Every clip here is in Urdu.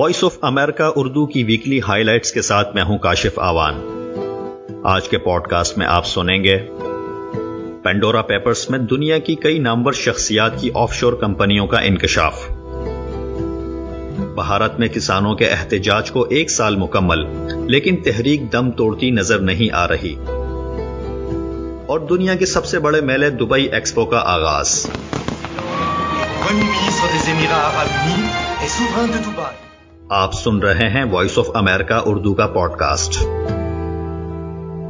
وائس آف امریکہ اردو کی ویکلی ہائی لائٹس کے ساتھ میں ہوں کاشف آوان۔ آج کے پوڈ کاسٹ میں آپ سنیں گے پینڈورا پیپرز میں دنیا کی کئی نامور شخصیات کی آف شور کمپنیوں کا انکشاف۔ بھارت میں کسانوں کے احتجاج کو ایک سال مکمل، لیکن تحریک دم توڑتی نظر نہیں آ رہی۔ اور دنیا کے سب سے بڑے میلے دبئی ایکسپو کا آغاز۔ آپ سن رہے ہیں وائس آف امریکہ اردو کا پوڈ کاسٹ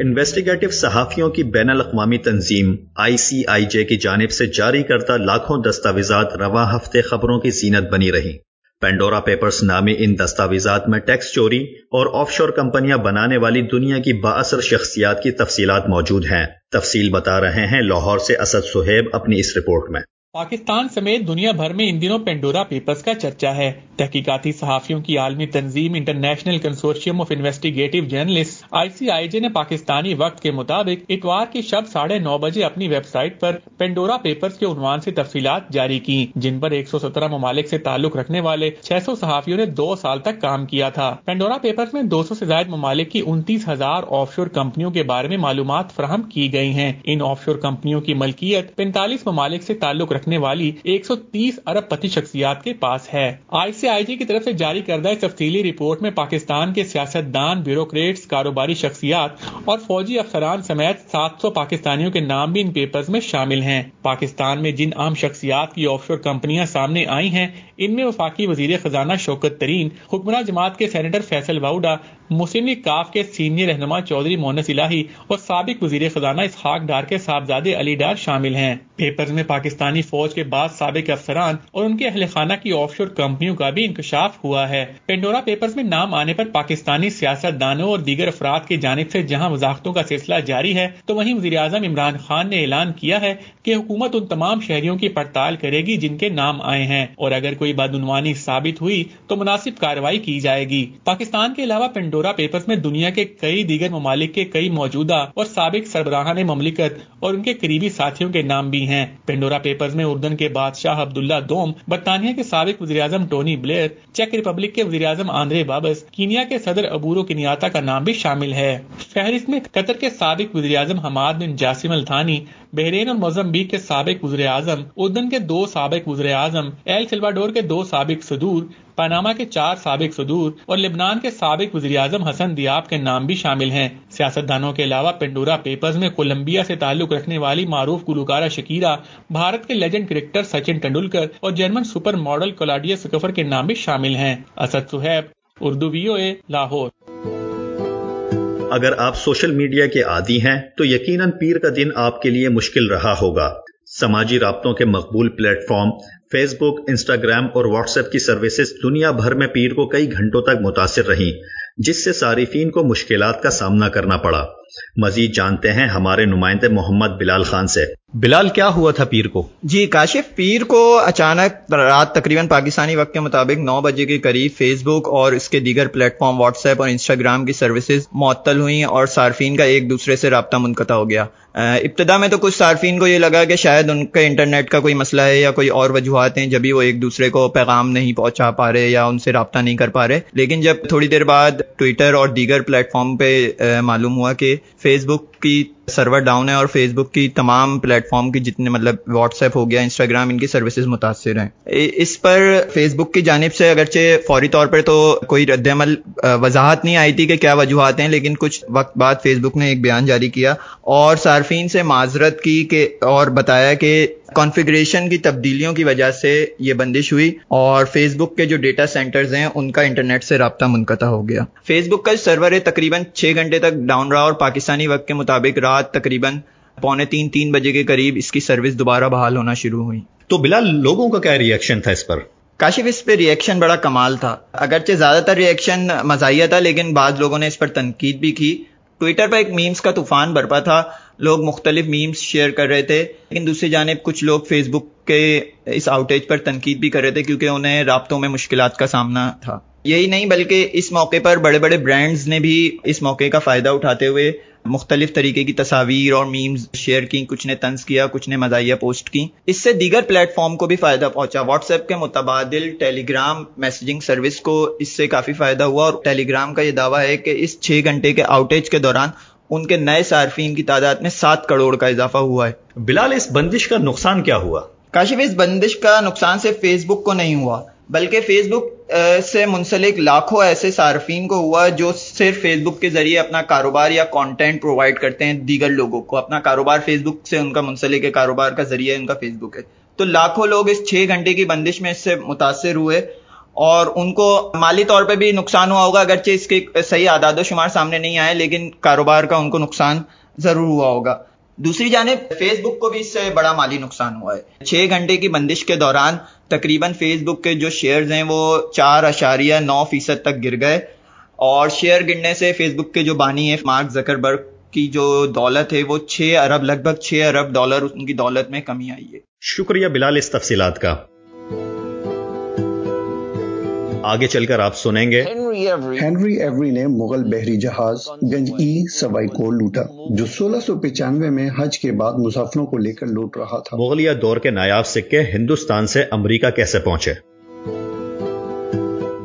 انویسٹیگیٹو صحافیوں کی بین الاقوامی تنظیم آئی سی آئی جے کی جانب سے جاری کردہ لاکھوں دستاویزات رواں ہفتے خبروں کی زینت بنی رہی پینڈورا پیپرز نامی ان دستاویزات میں ٹیکس چوری اور آف شور کمپنیاں بنانے والی دنیا کی باثر شخصیات کی تفصیلات موجود ہیں۔ تفصیل بتا رہے ہیں لاہور سے اسد سہیب اپنی اس رپورٹ میں۔ پاکستان سمیت دنیا بھر میں ان دنوں پینڈورا پیپرز کا چرچا ہے۔ تحقیقاتی صحافیوں کی عالمی تنظیم International Consortium of Investigative Journalist I C I J نے پاکستانی وقت کے مطابق اتوار کی شب ساڑھے نو بجے اپنی ویب سائٹ پر پینڈورا پیپرز کے عنوان سے تفصیلات جاری کی جن پر ایک سو سترہ ممالک سے تعلق رکھنے والے چھ سو صحافیوں نے دو سال تک کام کیا تھا۔ پینڈورا پیپرز میں دو سو سے زائد ممالک کی انتیس ہزار آف شور کمپنیوں کے بارے میں معلومات فراہم کی گئی ہیں۔ ان آف شور کمپنیوں کی ملکیت پینتالیس ممالک سے تعلق رکھنے والی ایک سو تیس ارب پتی شخصیات کے پاس ہے۔ آئی سی آئی جی کی طرف سے جاری کردہ تفصیلی رپورٹ میں پاکستان کے سیاست دان بیوروکریٹس، کاروباری شخصیات اور فوجی افسران سمیت سات سو پاکستانیوں کے نام بھی ان پیپرز میں شامل ہیں۔ پاکستان میں جن عام شخصیات کی آف شور کمپنیاں سامنے آئی ہیں ان میں وفاقی وزیر خزانہ شوکت ترین، حکمراں جماعت کے سینیٹر فیصل واؤڈا مسلم لیگ کاف کے سینئر رہنما چودھری مونس الہی اور سابق وزیر خزانہ اسحاق ڈار کے صاحبزادے علی ڈار شامل ہیں۔ پیپرز میں پاکستانی فوج کے بعد سابق افسران اور ان کے اہل خانہ کی آف شور کمپنیوں کا بھی انکشاف ہوا ہے۔ پینڈورا پیپرز میں نام آنے پر پاکستانی سیاست دانوں اور دیگر افراد کی جانب سے جہاں وضاحتوں کا سلسلہ جاری ہے، تو وہیں وزیر اعظم عمران خان نے اعلان کیا ہے کہ حکومت ان تمام شہریوں کی پڑتال کرے گی جن کے نام آئے ہیں۔ اور اگر کوئی بدعنوانی ثابت ہوئی تو مناسب کارروائی کی جائے گی۔ پاکستان کے علاوہ پینڈورا پیپرز میں دنیا کے کئی دیگر ممالک کے کئی موجودہ اور سابق سربراہان مملکت اور ان کے قریبی ساتھیوں کے نام بھی ہیں۔ پینڈورا پیپرز میں اردن کے بادشاہ عبداللہ دوم، برطانیہ کے سابق وزیر اعظم ٹونی بلیئر چیک ریپبلک کے وزیر اعظم آندرے بابس، کینیا کے صدر ابورو کنیاتا کا نام بھی شامل ہے۔ فہرست میں قطر کے سابق وزیر اعظم حماد بن جاسم التھانی بحرین اور موزمبیک کے سابق وزیر اعظم، اردن کے دو سابق وزیر اعظم، ایل سلواڈور کے دو سابق صدور، پاناما کے چار سابق صدور اور لبنان کے سابق وزیر اعظم حسن دیاب کے نام بھی شامل ہیں۔ سیاست دانوں کے علاوہ پنڈورا پیپرز میں کولمبیا سے تعلق رکھنے والی معروف گلوکارہ شکیرا بھارت کے لیجنڈ کرکٹر سچن ٹنڈولکر اور German super model Claudia Schiffer کے نام بھی شامل ہیں۔ اسد سہیب، اردو وی او اے، لاہور۔ اگر آپ سوشل میڈیا کے عادی ہیں، تو یقیناً پیر کا دن آپ کے لیے مشکل رہا ہوگا۔ سماجی رابطوں کے مقبول platform Facebook, Instagram اور واٹس ایپ کی سروسز دنیا بھر میں پیر کو کئی گھنٹوں تک متاثر رہی جس سے صارفین کو مشکلات کا سامنا کرنا پڑا۔ مزید جانتے ہیں ہمارے نمائندے محمد بلال خان سے۔ بلال کیا ہوا تھا پیر کو؟ جی کاشف پیر کو اچانک رات تقریباً پاکستانی وقت کے مطابق نو بجے کے قریب فیس بک اور اس کے دیگر پلیٹ فارم واٹس ایپ اور انسٹاگرام کی سروسز معطل ہوئیں اور صارفین کا ایک دوسرے سے رابطہ منقطع ہو گیا۔ ابتدا میں تو کچھ صارفین کو یہ لگا کہ شاید ان کے انٹرنیٹ کا کوئی مسئلہ ہے یا کوئی اور وجوہات ہیں، جبھی وہ ایک دوسرے کو پیغام نہیں پہنچا پا رہے یا ان سے رابطہ نہیں کر پا رہے۔ لیکن جب تھوڑی دیر بعد ٹویٹر اور دیگر پلیٹ فارم پہ معلوم ہوا کہ فیس بک کی سرور ڈاؤن ہے اور فیس بک کی تمام پلیٹ فارم کی جتنے مطلب واٹس ایپ ہو گیا انسٹاگرام ان کی سروسز متاثر ہیں۔ اس پر فیس بک کی جانب سے اگرچہ فوری طور پر تو کوئی رد عمل وضاحت نہیں آئی تھی کہ کیا وجوہات ہیں، لیکن کچھ وقت بعد فیس بک نے ایک بیان جاری کیا اور صارفین سے معذرت کی کہ اور بتایا کہ کانفیگریشن کی تبدیلیوں کی وجہ سے یہ بندش ہوئی اور فیس بک کے جو ڈیٹا سینٹرز ہیں، ان کا انٹرنیٹ سے رابطہ منقطع ہو گیا۔ فیس بک کا سرور تقریباً چھ گھنٹے تک ڈاؤن رہا اور پاکستانی وقت کے مطابق رات تقریباً پونے تین تین بجے کے قریب اس کی سروس دوبارہ بحال ہونا شروع ہوئی۔ تو بلال لوگوں کا کیا ریئیکشن تھا اس پر؟ کاشف اس پہ ریئیکشن بڑا کمال تھا۔ اگرچہ زیادہ تر ریئیکشن مزاحیہ تھا لیکن بعض لوگوں نے اس پر تنقید بھی کی۔ ٹویٹر پر ایک میمز کا طوفان برپا تھا۔ لوگ مختلف میمز شیئر کر رہے تھے لیکن دوسری جانب کچھ لوگ فیس بک کے اس آؤٹیج پر تنقید بھی کر رہے تھے کیونکہ انہیں رابطوں میں مشکلات کا سامنا تھا۔ یہی نہیں بلکہ اس موقع پر بڑے بڑے برانڈز نے بھی اس موقع کا فائدہ اٹھاتے ہوئے مختلف طریقے کی تصاویر اور میمز شیئر کی کچھ نے طنز کیا کچھ نے مزاحیہ پوسٹ کی اس سے دیگر پلیٹ فارم کو بھی فائدہ پہنچا۔ واٹس ایپ کے متبادل ٹیلی گرام میسجنگ سروس کو اس سے کافی فائدہ ہوا اور ٹیلی گرام کا یہ دعویٰ ہے کہ اس چھ گھنٹے کے آؤٹیج کے دوران ان کے نئے صارفین کی تعداد میں سات کروڑ کا اضافہ ہوا ہے۔ بلال اس بندش کا نقصان کیا ہوا؟ کاشف اس بندش کا نقصان صرف فیس بک کو نہیں ہوا۔ بلکہ فیس بک سے منسلک لاکھوں ایسے صارفین کو ہوا جو صرف فیس بک کے ذریعے اپنا کاروبار یا کانٹینٹ پرووائڈ کرتے ہیں دیگر لوگوں کو۔ اپنا کاروبار فیس بک سے ان کا منسلک ہے، کاروبار کا ذریعہ ان کا فیس بک ہے۔ تو لاکھوں لوگ اس چھ گھنٹے کی بندش میں اس سے متاثر ہوئے اور ان کو مالی طور پہ بھی نقصان ہوا ہوگا، اگرچہ اس کے صحیح اعداد و شمار سامنے نہیں آئے، لیکن کاروبار کا ان کو نقصان ضرور ہوا ہوگا۔ دوسری جانب فیس بک کو بھی اس سے بڑا مالی نقصان ہوا ہے۔ چھ گھنٹے کی بندش کے دوران تقریباً فیس بک کے جو شیئرز ہیں وہ چار اشاریہ نو فیصد تک گر گئے۔ اور شیئر گرنے سے فیس بک کے جو بانی ہیں، مارک زکربرگ کی جو دولت ہے، وہ چھ ارب، لگ بھگ چھ ارب ڈالر ان کی دولت میں کمی آئی ہے۔ شکریہ بلال اس تفصیلات کا۔ آگے چل کر آپ سنیں گے۔ ہینری ایوری نے مغل بحری جہاز گنج ای سوائی کو لوٹا جو سولہ سو پچانوے میں حج کے بعد مسافروں کو لے کر لوٹ رہا تھا۔ مغلیہ دور کے نایاب سکے ہندوستان سے امریکہ کیسے پہنچے؟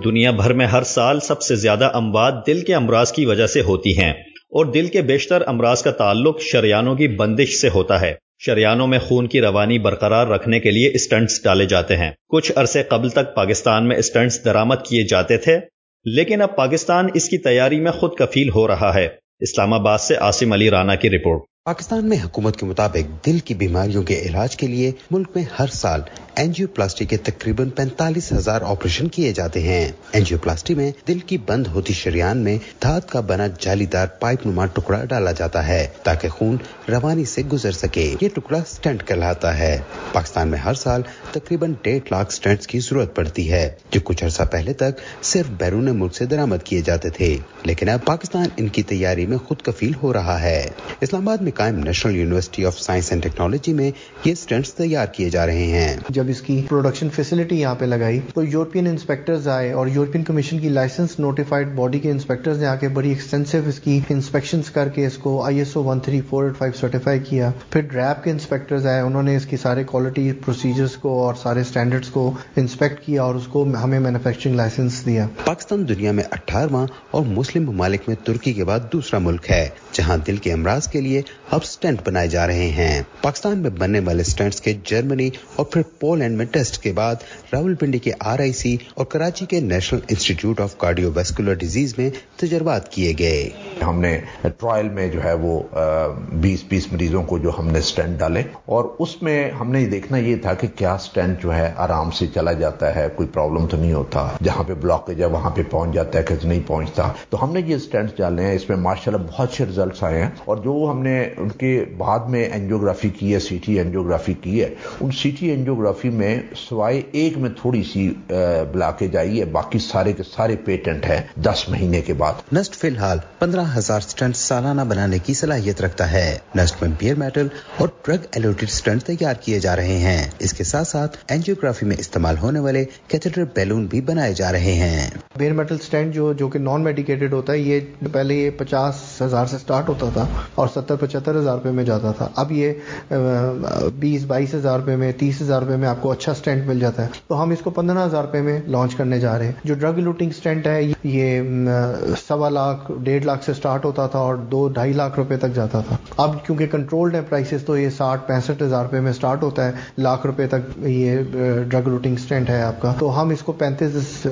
دنیا بھر میں ہر سال سب سے زیادہ اموات دل کے امراض کی وجہ سے ہوتی ہیں اور دل کے بیشتر امراض کا تعلق شریانوں کی بندش سے ہوتا ہے۔ شریانوں میں خون کی روانی برقرار رکھنے کے لیے اسٹنٹس ڈالے جاتے ہیں۔ کچھ عرصے قبل تک پاکستان میں اسٹنٹس درامت کیے جاتے تھے، لیکن اب پاکستان اس کی تیاری میں خود کفیل ہو رہا ہے۔ اسلام آباد سے آصم علی رانا کی رپورٹ۔ پاکستان میں حکومت کے مطابق دل کی بیماریوں کے علاج کے لیے ملک میں ہر سال اینجیو پلاسٹی کے تقریباً پینتالیس ہزار آپریشن کیے جاتے ہیں۔ اینجیو پلاسٹی میں دل کی بند ہوتی شریان میں دھات کا بنا جالی دار پائپ نما ٹکڑا ڈالا جاتا ہے تاکہ خون روانی سے گزر سکے۔ یہ ٹکڑا سٹینٹ کہلاتا ہے۔ پاکستان میں ہر سال تقریباً ڈیڑھ لاکھ سٹینٹس کی ضرورت پڑتی ہے، جو کچھ عرصہ پہلے تک صرف بیرون ملک سے درامد کیے جاتے تھے۔ لیکن اب پاکستان ان کی تیاری میں خود کفیل ہو رہا ہے۔ اسلام آباد میں قائم National University of Science and Technology میں یہ سٹینٹس تیار کیے جا رہے ہیں۔ جب اس کی پروڈکشن فیسلٹی یہاں پہ لگائی تو یورپین انسپیکٹرز آئے اور یورپین کمیشن کی لائسنس نوٹیفائڈ باڈی کے انسپیکٹرز نے آ کے بڑی ایکسٹینسو اس کی انسپیکشن کر کے اس کو I S O one three four eight five certify کیا۔ پھر ڈریپ کے انسپیکٹرز آئے انہوں نے اس کی سارے کوالٹی پروسیجرز کو اور سارے اسٹینڈرڈس کو انسپیکٹ کیا اور اس کو ہمیں مینوفیکچرنگ لائسنس دیا۔ پاکستان دنیا میں اٹھارہواں اور مسلم ممالک میں ترکی کے بعد دوسرا ملک ہے۔ جہاں دل کے امراض کے لیے اب سٹینٹ بنائے جا رہے ہیں۔ پاکستان میں بننے والے سٹینٹس کے جرمنی اور پھر پولینڈ میں ٹیسٹ کے بعد راول پنڈی کے آر آئی سی اور کراچی کے National Institute of Cardiovascular Disease میں تجربات کیے گئے۔ ہم نے ٹرائل میں جو ہے وہ بیس بیس مریضوں کو جو ہم نے سٹینٹ ڈالے اور اس میں ہم نے دیکھنا یہ تھا کہ کیا سٹینٹ جو ہے آرام سے چلا جاتا ہے، کوئی پرابلم تو نہیں ہوتا۔ جہاں پہ بلاکیج ہے وہاں پہ پہنچ جاتا ہے کہ نہیں پہنچتا۔ تو ہم نے یہ سٹینٹ ڈالے ہیں۔ اس میں ماشاء اللہ بہت سے ریزلٹس آئے ہیں اور جو ہم نے ان کے بعد میں اینجیوگرافی کی ہے سی ٹی اینجیوگرافی کی ہے ان سی ٹی اینجیوگرافی میں سوائے ایک میں تھوڑی سی بلاکیج آئی ہے باقی سارے کے سارے پیٹنٹ ہیں دس مہینے کے بعد۔ نسٹ فی الحال پندرہ ہزار سٹنٹ سالانہ بنانے کی صلاحیت رکھتا ہے۔ نسٹ میں بیئر میٹل اور ڈرگ ایلوٹیڈ سٹنٹ تیار کیے جا رہے ہیں۔ اس کے ساتھ ساتھ اینجیوگرافی میں استعمال ہونے والے کیتھیڈر بیلون بھی بنائے جا رہے ہیں۔ بیئر میٹل سٹینڈ جو جو کہ نان میڈیکیٹڈ ہوتا ہے یہ پہلے یہ پچاس ہزار سے سٹارٹ ہوتا تھا اور ستر پچہتر ہزار روپے میں جاتا تھا۔ اب یہ بیس، بائیس ہزار روپے میں، تیس ہزار روپے میں آپ کو اچھا سٹینڈ مل جاتا ہے۔ تو ہم اس کو پندرہ ہزار روپے میں لانچ کرنے جا رہے ہیں۔ جو ڈرگ لوٹنگ سٹینٹ ہے، یہ سوا لاکھ، ڈیڑھ لاکھ سے سٹارٹ ہوتا تھا اور دو، ڈھائی لاکھ روپے تک جاتا تھا۔ اب کیونکہ کنٹرولڈ ہے پرائسز تو یہ ساٹھ، پینسٹھ ہزار روپے میں سٹارٹ ہوتا ہے۔ لاکھ روپے تک یہ ڈرگ لوٹنگ سٹینٹ ہے آپ کا۔ تو ہم اس کو پینتیس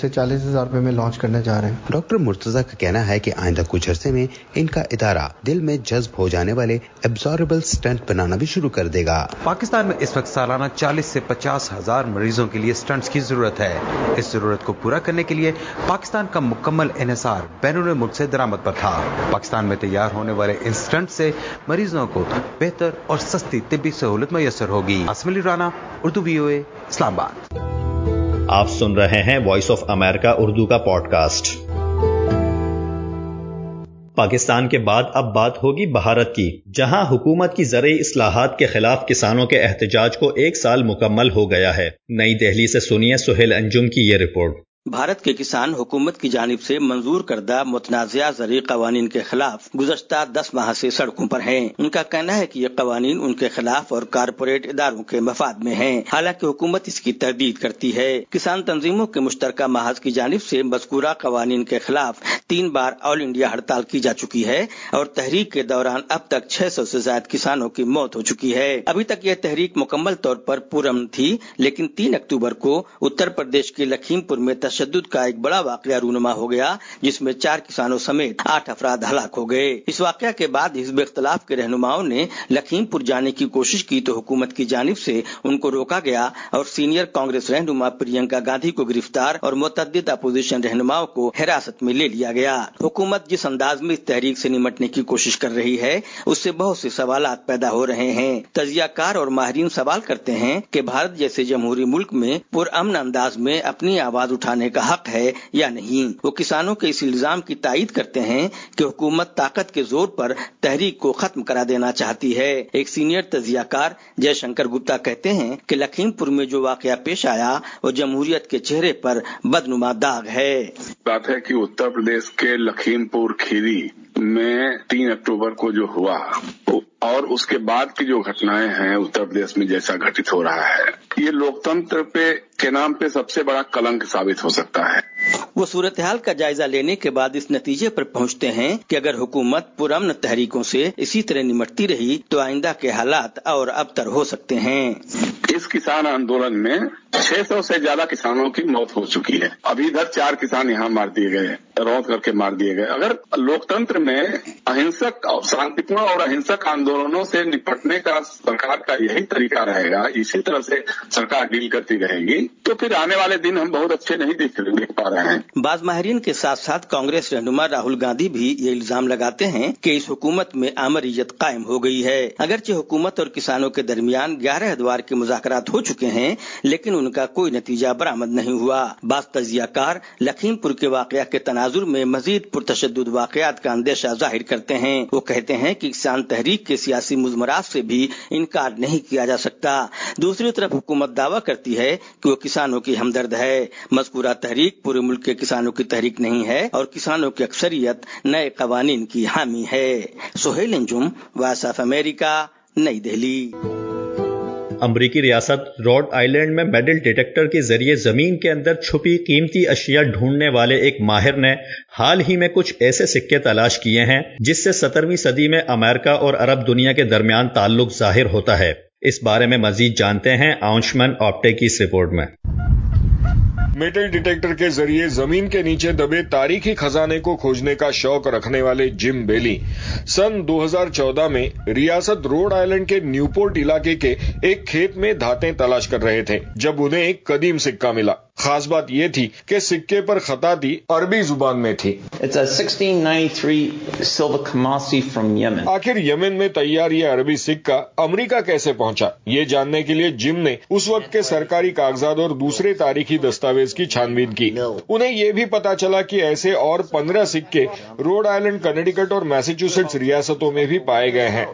سے چالیس ہزار روپے میں لانچ کرنے جا رہے ہیں۔ ڈاکٹر مرتضی کا کہنا ہے کہ آئندہ کچھ عرصے میں ان کا ادارہ دل میں جذب ہو جانے والے ایبزاربل سٹنٹ بنانا بھی شروع کر دے گا۔ پاکستان میں اس وقت سالانہ چالیس سے پچاس ہزار مریضوں کے لیے سٹنٹس کی ضرورت ہے۔ اس ضرورت کو پورا کرنے کے لیے پاکستان کا مکمل انحصار بین الملک سے درامد پر تھا۔ پاکستان میں تیار ہونے والے ان سٹنٹ سے مریضوں کو بہتر اور سستی طبی سہولت میسر ہوگی۔ اسملی رانا اردو وی او اے اسلام آباد۔ آپ سن رہے ہیں وائس آف امریکہ اردو کا پوڈ کاسٹ پاکستان کے بعد اب بات ہوگی بھارت کی، جہاں حکومت کی زرعی اصلاحات کے خلاف کسانوں کے احتجاج کو ایک سال مکمل ہو گیا ہے۔ نئی دہلی سے سنیے سہیل انجم کی یہ رپورٹ۔ بھارت کے کسان حکومت کی جانب سے منظور کردہ متنازع زرعی قوانین کے خلاف گزشتہ دس ماہ سے سڑکوں پر ہیں۔ ان کا کہنا ہے کہ یہ قوانین ان کے خلاف اور کارپوریٹ اداروں کے مفاد میں ہیں۔ حالانکہ حکومت اس کی تردید کرتی ہے۔ کسان تنظیموں کے مشترکہ محاذ کی جانب سے مذکورہ قوانین کے خلاف تین بار آل انڈیا ہڑتال کی جا چکی ہے اور تحریک کے دوران اب تک چھ سو سے زائد کسانوں کی موت ہو چکی ہے۔ ابھی تک یہ تحریک مکمل طور پر پورم تھی، لیکن تین اکتوبر کو اتر پردیش کے لکھیم پور میں تشدد کا ایک بڑا واقعہ رونما ہو گیا، جس میں چار کسانوں سمیت آٹھ افراد ہلاک ہو گئے۔ اس واقعہ کے بعد حزب اختلاف کے رہنماؤں نے لکھیم پور جانے کی کوشش کی تو حکومت کی جانب سے ان کو روکا گیا اور سینئر کانگریس رہنما پرینکا گاندھی کو گرفتار اور متعدد اپوزیشن رہنماؤں کو حراست میں لے لیا گیا۔ حکومت جس انداز میں اس تحریک سے نمٹنے کی کوشش کر رہی ہے، اس سے بہت سے سوالات پیدا ہو رہے ہیں۔ تجزیہ کار اور ماہرین سوال کرتے ہیں کہ بھارت جیسے جمہوری ملک میں پرامن انداز میں اپنی آواز اٹھانے کا حق ہے یا نہیں؟ وہ کسانوں کے اس الزام کی تائید کرتے ہیں کہ حکومت طاقت کے زور پر تحریک کو ختم کرا دینا چاہتی ہے۔ ایک سینئر تجزیہ کار جے شنکر گپتا کہتے ہیں کہ لکھیم پور میں جو واقعہ پیش آیا وہ جمہوریت کے چہرے پر بدنما داغ ہے۔ بات ہے کہ اتر پردیش کے لکھیم پور کھیری میں تین اکتوبر کو جو ہوا، اور اس کے بعد کی جو گھٹنائیں ہیں، اتر پردیش میں جیسا گھٹت ہو رہا ہے، یہ لوکتنتر پہ کے نام پہ سب سے بڑا کلنک ثابت ہو سکتا ہے۔ وہ صورتحال کا جائزہ لینے کے بعد اس نتیجے پر پہنچتے ہیں کہ اگر حکومت پرامن تحریکوں سے اسی طرح نمٹتی رہی تو آئندہ کے حالات اور ابتر ہو سکتے ہیں۔ اس کسان آندولن میں چھ سو سے زیادہ کسانوں کی موت ہو چکی ہے۔ ابھی ادھر چار کسان یہاں مار دیے گئے روت کر کے مار دیے گئے اگر لوکتنتر میں اہنسک شانتیپورن اور اہنسک آندولنوں سے نپٹنے کا سرکار کا یہی طریقہ رہے گا، اسی طرح سے سرکار ڈیل کرتی رہے گی، تو پھر آنے والے دن ہم بہت اچھے نہیں دیکھ پا رہے۔ ہیں بعض ماہرین کے ساتھ ساتھ کانگریس رہنما راہل گاندھی بھی یہ الزام لگاتے ہیں کہ اس حکومت میں آمریت قائم ہو گئی ہے۔ اگرچہ حکومت اور کسانوں کے درمیان گیارہ ادوار کے مذاکرات ہو چکے ہیں، لیکن ان کا کوئی نتیجہ برآمد نہیں ہوا۔ بعض تجزیہ کار لکھیم پور کے واقعہ کے تناظر میں مزید پرتشدد واقعات کا اندیشہ ظاہر کرتے ہیں۔ وہ کہتے ہیں کہ کسان تحریک کے سیاسی مضمرات سے بھی انکار نہیں کیا جا سکتا۔ دوسری طرف حکومت دعویٰ کرتی ہے کہ وہ کسانوں کی ہمدرد ہے۔ مذکورہ تحریک پورے ملک کے کسانوں کی تحریک نہیں ہے اور کسانوں کی اکثریت نئے قوانین کی حامی ہے۔ Sohail Anjum Voice of America, New Delhi. امریکی ریاست روڈ آئی لینڈ میں میڈل ڈیٹیکٹر کے ذریعے زمین کے اندر چھپی قیمتی اشیاء ڈھونڈنے والے ایک ماہر نے حال ہی میں کچھ ایسے سکے تلاش کیے ہیں جس سے سترویں صدی میں امریکہ اور عرب دنیا کے درمیان تعلق ظاہر ہوتا ہے۔ اس بارے میں مزید جانتے ہیں آؤنشمن آپٹے کی اس رپورٹ میں۔ میٹل ڈیٹیکٹر کے ذریعے زمین کے نیچے دبے تاریخی خزانے کو کھوجنے کا شوق رکھنے والے جم بیلی۔ سن دو ہزار چودہ میں ریاست روڈ آئلینڈ کے نیوپورٹ علاقے کے ایک کھیت میں دھاتیں تلاش کر رہے تھے، جب انہیں ایک قدیم سکہ ملا۔ خاص بات یہ تھی کہ سکے پر خطا تھی عربی زبان میں تھی۔ آخر یمن میں تیار یہ عربی سکہ امریکہ کیسے پہنچا؟ یہ جاننے کے لیے جم نے اس وقت کے سرکاری کاغذات اور دوسرے تاریخی دستاویز کی چھان بین کی انہیں یہ بھی پتا چلا کہ ایسے اور پندرہ سکے روڈ آئلینڈ کنیڈیکٹ اور میسیچوسٹس ریاستوں میں بھی پائے گئے ہیں۔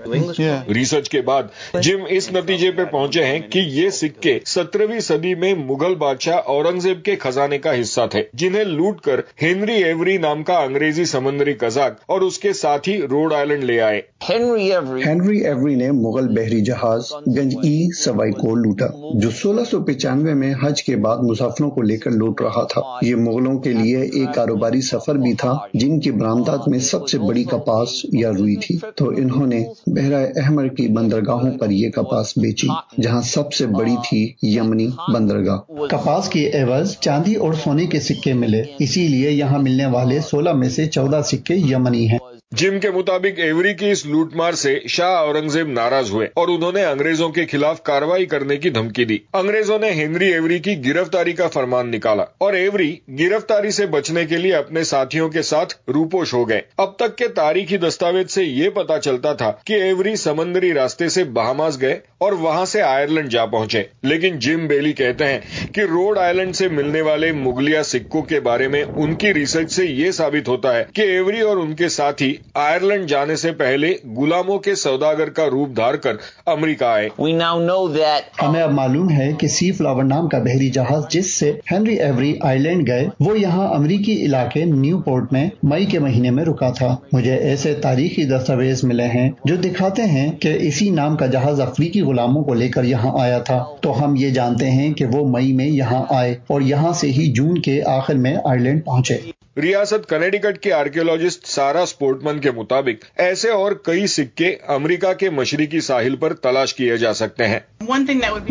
ریسرچ کے بعد جم اس نتیجے پہ پہنچے ہیں کہ یہ سکے سترہویں صدی میں مغل بادشاہ اورنگزیب کے خزانے کا حصہ تھے جنہیں لوٹ کر ہنری ایوری نام کا انگریزی سمندری قزاق اور اس کے ساتھی روڈ آئلینڈ لے آئے۔ ہنری ایوری نے مغل بحری جہاز گنج ای سوائی کو لوٹا جو سولہ سو پچانوے میں حج کے بعد مسافروں کو لے کر لوٹ رہا تھا۔ یہ مغلوں کے لیے ایک کاروباری سفر بھی تھا جن کی برآمدات میں سب سے بڑی کپاس یا روئی تھی۔ تو انہوں نے بحرہ احمر کی بندرگاہوں پر یہ کپاس بیچی جہاں سب سے بڑی تھی یمنی بندرگاہ۔ کپاس کی عوض چاندی اور سونے کے سکے ملے۔ اسی لیے یہاں ملنے والے سولہ میں سے چودہ سکے یمنی ہیں۔ جم کے مطابق ایوری کی اس لوٹ مار سے شاہ اورنگزیب ناراض ہوئے اور انہوں نے انگریزوں کے خلاف کاروائی کرنے کی دھمکی دی۔ انگریزوں نے ہنری ایوری کی گرفتاری کا فرمان نکالا اور ایوری گرفتاری سے بچنے کے لیے اپنے ساتھیوں کے ساتھ روپوش ہو گئے۔ اب تک کے تاریخی دستاویز سے یہ پتا چلتا تھا کہ ایوری سمندری راستے سے بہاماس گئے اور وہاں سے آئرلینڈ جا پہنچے۔ لیکن جم بیلی کہتے ہیں کہ روڈ آئلینڈ سے ملنے والے مغلیہ سکوں کے بارے میں ان کی ریسرچ سے یہ ثابت ہوتا ہے کہ ایوری اور ان کے ساتھی آئرلینڈ جانے سے پہلے غلاموں کے سوداگر کا روپ دھار کر امریکہ آئے۔ That... ہمیں اب معلوم ہے کہ سی فلاور نام کا بحری جہاز جس سے ہنری ایوری آئرلینڈ گئے وہ یہاں امریکی علاقے نیو پورٹ میں مئی کے مہینے میں رکا تھا۔ مجھے ایسے تاریخی دستاویز ملے ہیں جو دکھاتے ہیں کہ اسی نام کا جہاز افریقی غلاموں کو لے کر یہاں آیا تھا۔ تو ہم یہ جانتے ہیں کہ وہ مئی میں یہاں آئے اور یہاں سے ہی جون کے آخر میں آئرلینڈ پہنچے۔ ریاست کنیڈیکٹ کے آرکیولوجسٹ سارا سپورٹمن کے مطابق ایسے اور کئی سکے امریکہ کے مشرقی ساحل پر تلاش کیے جا سکتے ہیں۔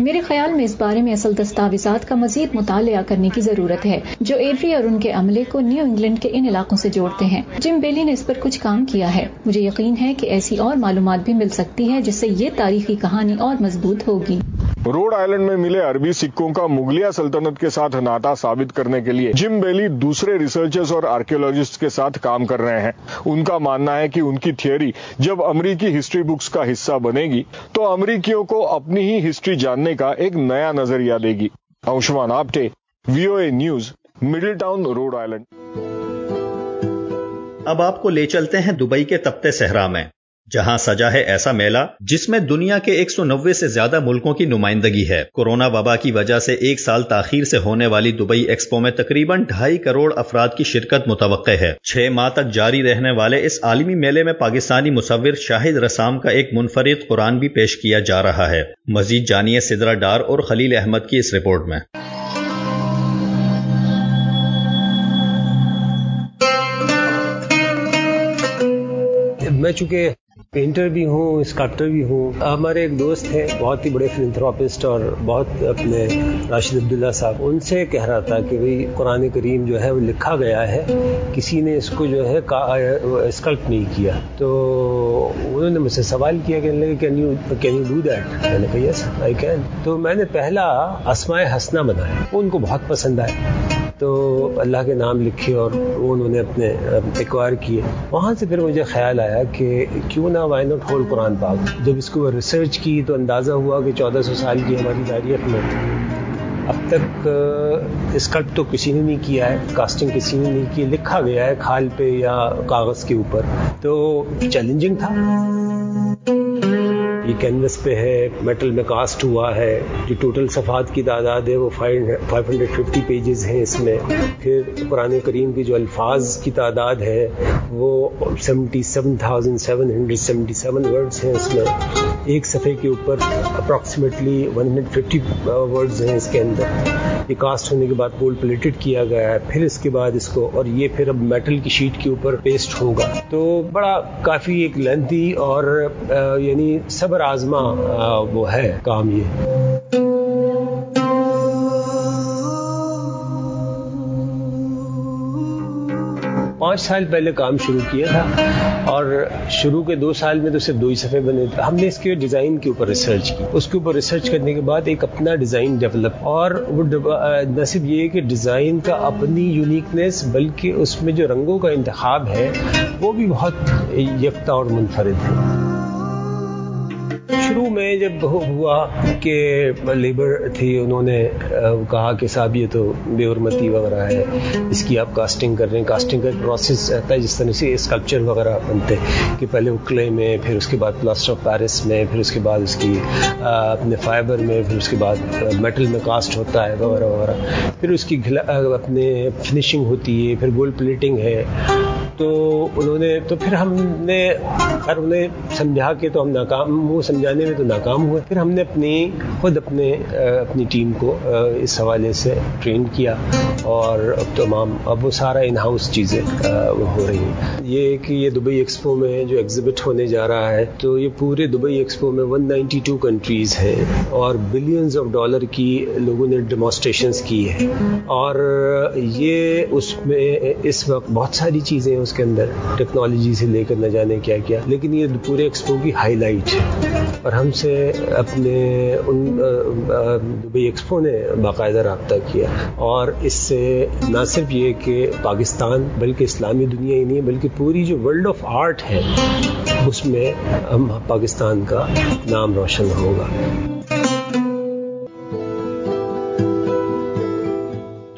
میرے خیال میں اس بارے میں اصل دستاویزات کا مزید مطالعہ کرنے کی ضرورت ہے جو ایوری اور ان کے عملے کو نیو انگلینڈ کے ان علاقوں سے جوڑتے ہیں۔ جم بیلی نے اس پر کچھ کام کیا ہے۔ مجھے یقین ہے کہ ایسی اور معلومات بھی مل سکتی ہے جس سے یہ تاریخی کہانی اور مضبوط ہوگی۔ روڈ آئلینڈ میں ملے عربی سکوں کا مغلیہ سلطنت کے ساتھ ناتا ثابت کرنے کے لیے جم بیلی دوسرے ریسرچرز اور آرکیولوجسٹ کے ساتھ کام کر رہے ہیں۔ ان کا ماننا ہے کہ ان کی تھیوری جب امریکی ہسٹری بکس کا حصہ بنے گی، تو امریکیوں کو اپنی ہی ہسٹری جاننے کا ایک نیا نظریہ دے گی۔ Anshuman Apte V O A News Middletown Rhode Island اب آپ کو لے چلتے ہیں دبئی کے تپتے صحرا میں۔ جہاں سجا ہے ایسا میلہ جس میں دنیا کے ایک سو نوے سے زیادہ ملکوں کی نمائندگی ہے۔ کورونا وبا کی وجہ سے ایک سال تاخیر سے ہونے والی دبئی ایکسپو میں تقریباً ڈھائی کروڑ افراد کی شرکت متوقع ہے۔ چھ ماہ تک جاری رہنے والے اس عالمی میلے میں پاکستانی مصور شاہد رسام کا ایک منفرد قرآن بھی پیش کیا جا رہا ہے۔ مزید جانیے سدرا ڈار اور خلیل احمد کی اس رپورٹ میں۔ میں چونکہ پینٹر بھی ہوں، اسکلپٹر بھی ہوں۔ ہمارے ایک دوست ہیں، بہت ہی بڑے فلنتھراپسٹ اور بہت اپنے راشد عبداللہ صاحب، ان سے کہہ رہا تھا کہ بھائی قرآن کریم جو ہے وہ لکھا گیا ہے، کسی نے اس کو جو ہے اسکلپ نہیں کیا۔ تو انہوں نے مجھ سے سوال کیا کہنے لگے can you can you do that میں نے کہا یس آئی کین تو میں نے پہلا اسمائے ہسنا بنایا، ان کو بہت پسند آئے تو اللہ کے نام لکھے اور انہوں نے اپنے ایکوائر کیے۔ وہاں سے پھر مجھے خیال آیا کہ کیوں نہ وائی ناٹ ہول قرآن پاک۔ جب اس کو ریسرچ کی تو اندازہ ہوا کہ چودہ سو سال کی ہماری تاریخ میں اب تک اسکٹ تو کسی نے نہیں کیا ہے کاسٹنگ کسی نے نہیں کی، لکھا گیا ہے کھال پہ یا کاغذ کے اوپر۔ تو چیلنجنگ تھا۔ یہ کینوس پہ ہے میٹل میں کاسٹ ہوا ہے، جو ٹوٹل صفحات کی تعداد ہے وہ فائیو ہنڈریڈ ففٹی پیجز ہیں اس میں۔ پھر قرآن کریم کی جو الفاظ کی تعداد ہے، وہ seventy seven thousand seven hundred seventy seven words ہیں اس میں۔ ایک صفحے کے اوپر approximately one hundred fifty words ہیں اس کے اندر۔ یہ کاسٹ ہونے کے بعد گولڈ پلیٹڈ کیا گیا ہے۔ پھر اس کے بعد اس کو اور یہ پھر اب میٹل کی شیٹ کے اوپر پیسٹ ہوگا۔ تو بڑا کافی ایک لینتھی اور uh, یعنی صبر آزما uh, وہ ہے کام یہ۔ پانچ سال پہلے کام شروع کیا تھا اور شروع کے دو سال میں تو صرف دو ہی صفحے بنے تھے۔ ہم نے اس کے ڈیزائن کے اوپر ریسرچ کی۔ اس کے اوپر ریسرچ کرنے کے بعد ایک اپنا ڈیزائن ڈیولپ اور وہ نہ صرف یہ کہ ڈیزائن کا اپنی یونیکنیس بلکہ اس میں جو رنگوں کا انتخاب ہے، وہ بھی بہت یکتا اور منفرد ہے۔ شروع میں جب ہوا کہ لیبر تھی، انہوں نے کہا کہ صاحب یہ تو بے حرمتی وغیرہ ہے، اس کی آپ کاسٹنگ کر رہے ہیں۔ کاسٹنگ کا پروسیس رہتا ہے جس طرح سے اسکلپچر وغیرہ بنتے کہ پہلے وہ کلے میں، پھر اس کے بعد پلاسٹر آف پیرس میں، پھر اس کے بعد اس کی اپنے فائبر میں، پھر اس کے بعد میٹل میں کاسٹ ہوتا ہے وغیرہ وغیرہ۔ پھر اس کی اپنے فنشنگ ہوتی ہے، پھر گولڈ پلیٹنگ ہے۔ تو انہوں نے تو پھر ہم نے اور انہیں سمجھا کے تو ہم ناکام وہ سمجھانے میں تو ناکام ہوئے۔ پھر ہم نے اپنی خود اپنے اپنی ٹیم کو اس حوالے سے ٹرین کیا اور اب تمام اب وہ سارا ان ہاؤس چیزیں ہو رہی ہیں۔ یہ کہ یہ دبئی ایکسپو میں جو ایگزبٹ ہونے جا رہا ہے، تو یہ پورے دبئی ایکسپو میں 192 کنٹریز ہیں اور بلینز آف ڈالر کی لوگوں نے ڈیمانسٹریشنس کی ہے اور یہ اس میں اس وقت بہت ساری چیزیں اس کے اندر ٹیکنالوجی سے لے کر نہ جانے کیا کیا، لیکن یہ پورے ایکسپو کی ہائی لائٹ ہے۔ اور ہم سے اپنے ان دبئی ایکسپو نے باقاعدہ رابطہ کیا۔ اور اس سے نہ صرف یہ کہ پاکستان بلکہ اسلامی دنیا ہی نہیں، بلکہ پوری جو ورلڈ آف آرٹ ہے، اس میں ہم پاکستان کا نام روشن ہوگا۔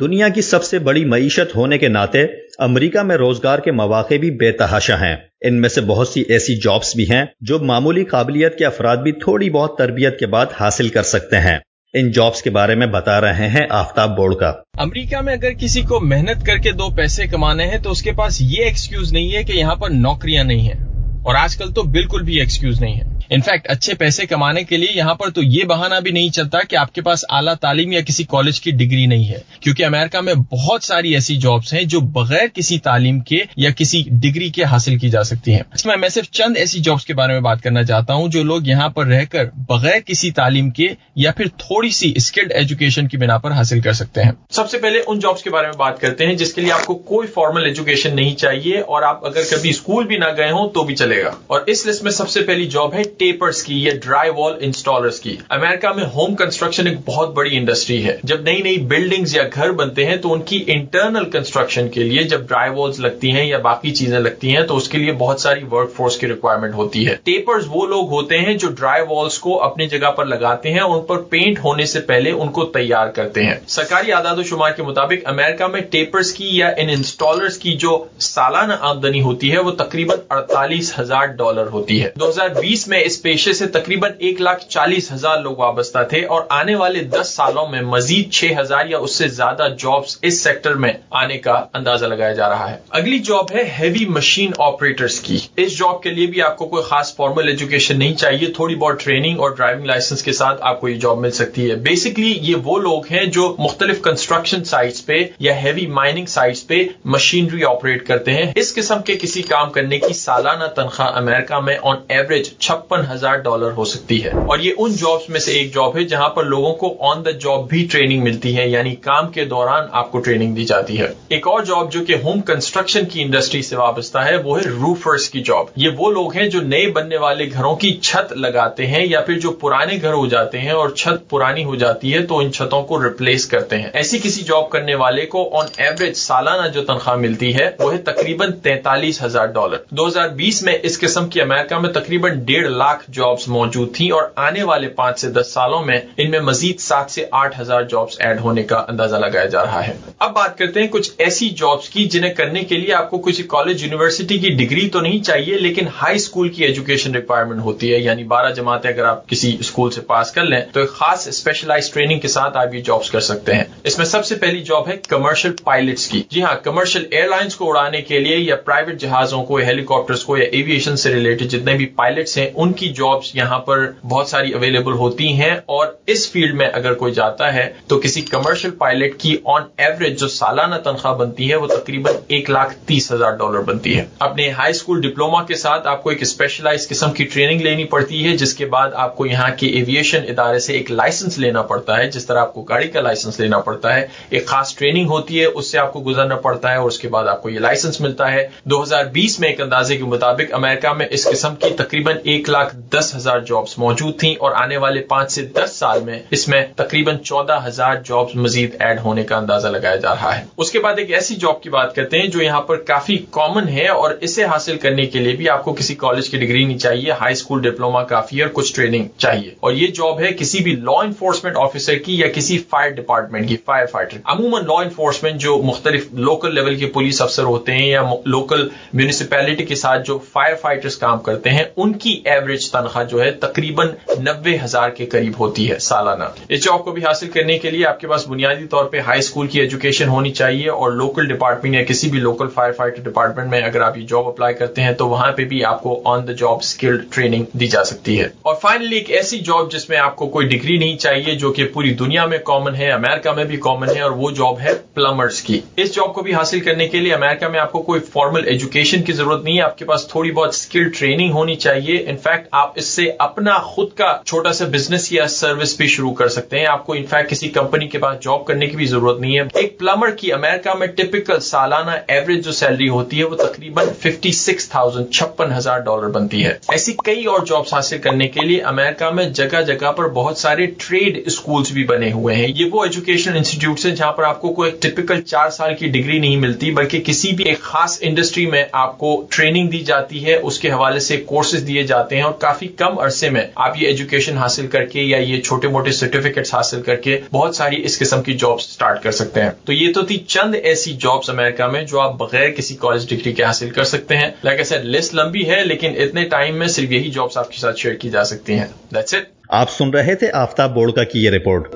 دنیا کی سب سے بڑی معیشت ہونے کے ناطے امریکہ میں روزگار کے مواقع بھی بے تحاشا ہیں۔ ان میں سے بہت سی ایسی جابز بھی ہیں جو معمولی قابلیت کے افراد بھی تھوڑی بہت تربیت کے بعد حاصل کر سکتے ہیں۔ ان جابز کے بارے میں بتا رہے ہیں آفتاب بورڈ کا امریکہ میں اگر کسی کو محنت کر کے دو پیسے کمانے ہیں تو اس کے پاس یہ ایکسکیوز نہیں ہے کہ یہاں پر نوکریاں نہیں ہیں۔ اور آج کل تو بالکل بھی ایکسکیوز نہیں ہے۔ انفیکٹ اچھے پیسے کمانے کے لیے یہاں پر تو یہ بہانہ بھی نہیں چلتا کہ آپ کے پاس اعلیٰ تعلیم یا کسی کالج کی ڈگری نہیں ہے۔ کیونکہ امریکہ میں بہت ساری ایسی جابس ہیں جو بغیر کسی تعلیم کے یا کسی ڈگری کے حاصل کی جا سکتی ہیں۔ اس میں میں صرف چند ایسی جابس کے بارے میں بات کرنا چاہتا ہوں جو لوگ یہاں پر رہ کر بغیر کسی تعلیم کے یا پھر تھوڑی سی اسکلڈ ایجوکیشن کی بنا پر حاصل کر سکتے ہیں۔ سب سے پہلے ان جابس کے بارے میں بات کرتے ہیں جس کے لیے آپ کو کوئی فارمل ایجوکیشن نہیں چاہیے اور آپ اگر کبھی اسکول بھی نہ گئے ہوں تو بھی چلے گا۔ اور اس لسٹ میں سب سے پہلی جاب ہے ٹیپرس کی یا ڈرائی وال انسٹالرس کی۔ امریکہ میں ہوم کنسٹرکشن ایک بہت بڑی انڈسٹری ہے۔ جب نئی نئی بلڈنگز یا گھر بنتے ہیں تو ان کی انٹرنل کنسٹرکشن کے لیے جب ڈرائی والز لگتی ہیں یا باقی چیزیں لگتی ہیں تو اس کے لیے بہت ساری ورک فورس کی ریکوائرمنٹ ہوتی ہے۔ ٹیپرز وہ لوگ ہوتے ہیں جو ڈرائی والس کو اپنی جگہ پر لگاتے ہیں اور ان پر پینٹ ہونے سے پہلے ان کو تیار کرتے ہیں۔ سرکاری اعداد و شمار کے مطابق امریکہ میں ٹیپرز کی یا ان انسٹالرس کی جو سالانہ آمدنی ہوتی ہے وہ تقریباً اڑتالیس ہزار ڈالر ہوتی ہے۔ دو ہزار بیس میں اس پیشے سے تقریباً ایک لاکھ چالیس ہزار لوگ وابستہ تھے اور آنے والے دس سالوں میں مزید چھ ہزار یا اس سے زیادہ جابس اس سیکٹر میں آنے کا اندازہ لگایا جا رہا ہے۔ اگلی جاب ہے ہیوی مشین آپریٹرس کی۔ اس جاب کے لیے بھی آپ کو کوئی خاص فارمل ایجوکیشن نہیں چاہیے۔ تھوڑی بہت ٹریننگ اور ڈرائیونگ لائسنس کے ساتھ آپ کو یہ جاب مل سکتی ہے۔ بیسکلی یہ وہ لوگ ہیں جو مختلف کنسٹرکشن سائٹس پہ یا ہیوی مائننگ سائٹس پہ مشینری آپریٹ کرتے ہیں۔ اس قسم کے کسی کام کرنے کی سالانہ تنخواہ امریکہ میں آن ایوریج چھپن ہزار ڈالر ہو سکتی ہے۔ اور یہ ان جابس میں سے ایک جاب ہے جہاں پر لوگوں کو آن دا جاب بھی ٹریننگ ملتی ہے یعنی کام کے دوران آپ کو ٹریننگ دی جاتی ہے۔ ایک اور جاب جو کہ ہوم کنسٹرکشن کی انڈسٹری سے وابستہ ہے، وہ ہے روفرس کی جاب یہ وہ لوگ ہیں جو نئے بننے والے گھروں کی چھت لگاتے ہیں یا پھر جو پرانے گھر ہو جاتے ہیں اور چھت پرانی ہو جاتی ہے تو ان چھتوں کو ریپلیس کرتے ہیں۔ ایسی کسی جاب کرنے والے کو آن ایوریج سالانہ جو تنخواہ ملتی ہے، وہ ہے تقریباً تینتالیس ہزار ڈالر دو ہزار بیس میں اس قسم کی امریکہ میں تقریباً ڈیڑھ لاکھ جابس موجود تھیں اور آنے والے پانچ سے دس سالوں میں ان میں مزید سات سے آٹھ ہزار جابس ایڈ ہونے کا اندازہ لگایا جا رہا ہے۔ اب بات کرتے ہیں کچھ ایسی جابس کی جنہیں کرنے کے لیے آپ کو کسی کالج، یونیورسٹی کی ڈگری تو نہیں چاہیے، لیکن ہائی اسکول کی ایجوکیشن ریکوائرمنٹ ہوتی ہے۔ یعنی بارہ جماعتیں اگر آپ کسی اسکول سے پاس کر لیں تو ایک خاص اسپیشلائز ٹریننگ کے ساتھ آپ یہ جابس کر سکتے ہیں۔ اس میں سب سے پہلی جاب ہے کمرشل پائلٹس کی۔ جی ہاں کمرشل ایئر لائنس کو اڑانے کے لیے یا پرائیویٹ جہازوں کو ہیلی کاپٹرس کو یا ایویشن سے ریلیٹڈ جتنے بھی پائلٹس ہیں، ان کی جابس یہاں پر بہت ساری اویلیبل ہوتی ہیں اور اس فیلڈ میں اگر کوئی جاتا ہے، تو کسی کمرشل پائلٹ کی آن ایوریج جو سالانہ تنخواہ بنتی ہے، وہ تقریباً ایک لاکھ تیس ہزار ڈالر بنتی ہے۔ اپنے ہائی اسکول ڈپلوما کے ساتھ آپ کو ایک اسپیشلائز قسم کی ٹریننگ لینی پڑتی ہے، جس کے بعد آپ کو یہاں کے ایویشن ادارے سے ایک لائسنس لینا پڑتا ہے، جس طرح آپ کو گاڑی کا لائسنس لینا پڑتا ہے۔ ایک خاص ٹریننگ ہوتی ہے، اس سے آپ کو گزرنا پڑتا ہے اور اس کے بعد آپ کو یہ لائسنس ملتا ہے۔ دو ہزار بیس میں ایک اندازے کے مطابق امریکہ میں اس قسم کی تقریباً ایک لاکھ دس ہزار جابس موجود تھیں اور آنے والے پانچ سے دس سال میں اس میں تقریباً چودہ ہزار جابس مزید ایڈ ہونے کا اندازہ لگایا جا رہا ہے۔ اس کے بعد ایک ایسی جاب کی بات کرتے ہیں جو یہاں پر کافی کامن ہے اور اسے حاصل کرنے کے لیے بھی آپ کو کسی کالج کی ڈگری نہیں چاہیے ہائی اسکول ڈپلوما کافی اور کچھ ٹریننگ چاہیے۔ اور یہ جاب ہے کسی بھی لا انفورسمنٹ آفیسر کی یا کسی فائر ڈپارٹمنٹ کی فائر فائٹر عموماً لا انفورسمنٹ جو مختلف لوکل لیول کے پولیس افسر ہوتے ہیں یا لوکل میونسپیلٹی کے ساتھ جو فائر فائٹرس کام کرتے ہیں، ان کی ایوریج تنخواہ جو ہے تقریباً نبے ہزار کے قریب ہوتی ہے سالانہ۔ اس جاب کو بھی حاصل کرنے کے لیے آپ کے پاس بنیادی طور پہ ہائی اسکول کی ایجوکیشن ہونی چاہیے اور لوکل ڈپارٹمنٹ یا کسی بھی لوکل فائر فائٹر ڈپارٹمنٹ میں اگر آپ یہ جاب اپلائی کرتے ہیں تو وہاں پہ بھی آپ کو on the job skilled training دی جا سکتی ہے۔ اور فائنلی ایک ایسی جاب جس میں آپ کو کوئی ڈگری نہیں چاہیے جو کہ پوری دنیا میں کامن ہے امریکہ میں بھی کامن ہے اور وہ جاب ہے پلمبرس کی۔ اس جاب کو بھی حاصل کرنے کے لیے امریکہ میں آپ کو کوئی فارمل ایجوکیشن کی ضرورت نہیں ہے، آپ کے پاس تھوڑی بہت اسکل ٹریننگ ہونی چاہیے۔ انفیکٹ آپ اس سے اپنا خود کا چھوٹا سا بزنس یا سروس بھی شروع کر سکتے ہیں۔ آپ کو انفیکٹ کسی کمپنی کے پاس جاب کرنے کی بھی ضرورت نہیں ہے۔ ایک پلمبر کی امریکہ میں ٹپکل سالانہ ایوریج جو سیلری ہوتی ہے وہ تقریباً ففٹی سکس تھاؤزینڈ چھپن ہزار ڈالر بنتی ہے۔ ایسی کئی اور جابس حاصل کرنے کے لیے امریکہ میں جگہ جگہ پر بہت سارے ٹریڈ اسکولس بھی بنے ہوئے ہیں۔ یہ وہ ایجوکیشن انسٹیٹیوٹ ہیں جہاں پر آپ کو کوئی ٹپکل چار سال کی ڈگری نہیں ملتی، بلکہ کسی بھی ایک خاص انڈسٹری میں آپ کو ٹریننگ دی جاتی ہے۔ اس کے حوالے سے کورسز دیے جاتے ہیں اور کافی کم عرصے میں آپ یہ ایجوکیشن حاصل کر کے یا یہ چھوٹے موٹے سرٹیفکیٹس حاصل کر کے بہت ساری اس قسم کی جابس اسٹارٹ کر سکتے ہیں۔ تو یہ تو تھی چند ایسی جابس امریکہ میں جو آپ بغیر کسی کالج ڈگری کے حاصل کر سکتے ہیں۔ لائک ایسے لسٹ لمبی ہے، لیکن اتنے ٹائم میں صرف یہی جابس آپ کے ساتھ شیئر کی جا سکتی ہیں۔ دیٹس اٹ آپ سن رہے تھے آفتاب بورڈ کا کی یہ رپورٹ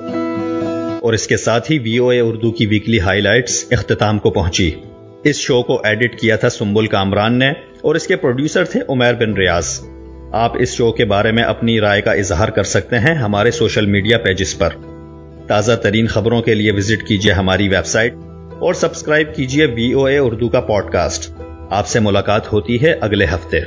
اور اس کے ساتھ ہی وی او اے اردو کی ویکلی ہائی لائٹس اختتام کو پہنچی۔ اس شو کو ایڈٹ کیا تھا سمبل کامران نے۔ اور اس کے پروڈیوسر تھے عمیر بن ریاض۔ آپ اس شو کے بارے میں اپنی رائے کا اظہار کر سکتے ہیں ہمارے سوشل میڈیا پیجز پر۔ تازہ ترین خبروں کے لیے وزٹ کیجیے ہماری ویب سائٹ اور سبسکرائب کیجیے وی او اے اردو کا پوڈ کاسٹ آپ سے ملاقات ہوتی ہے اگلے ہفتے۔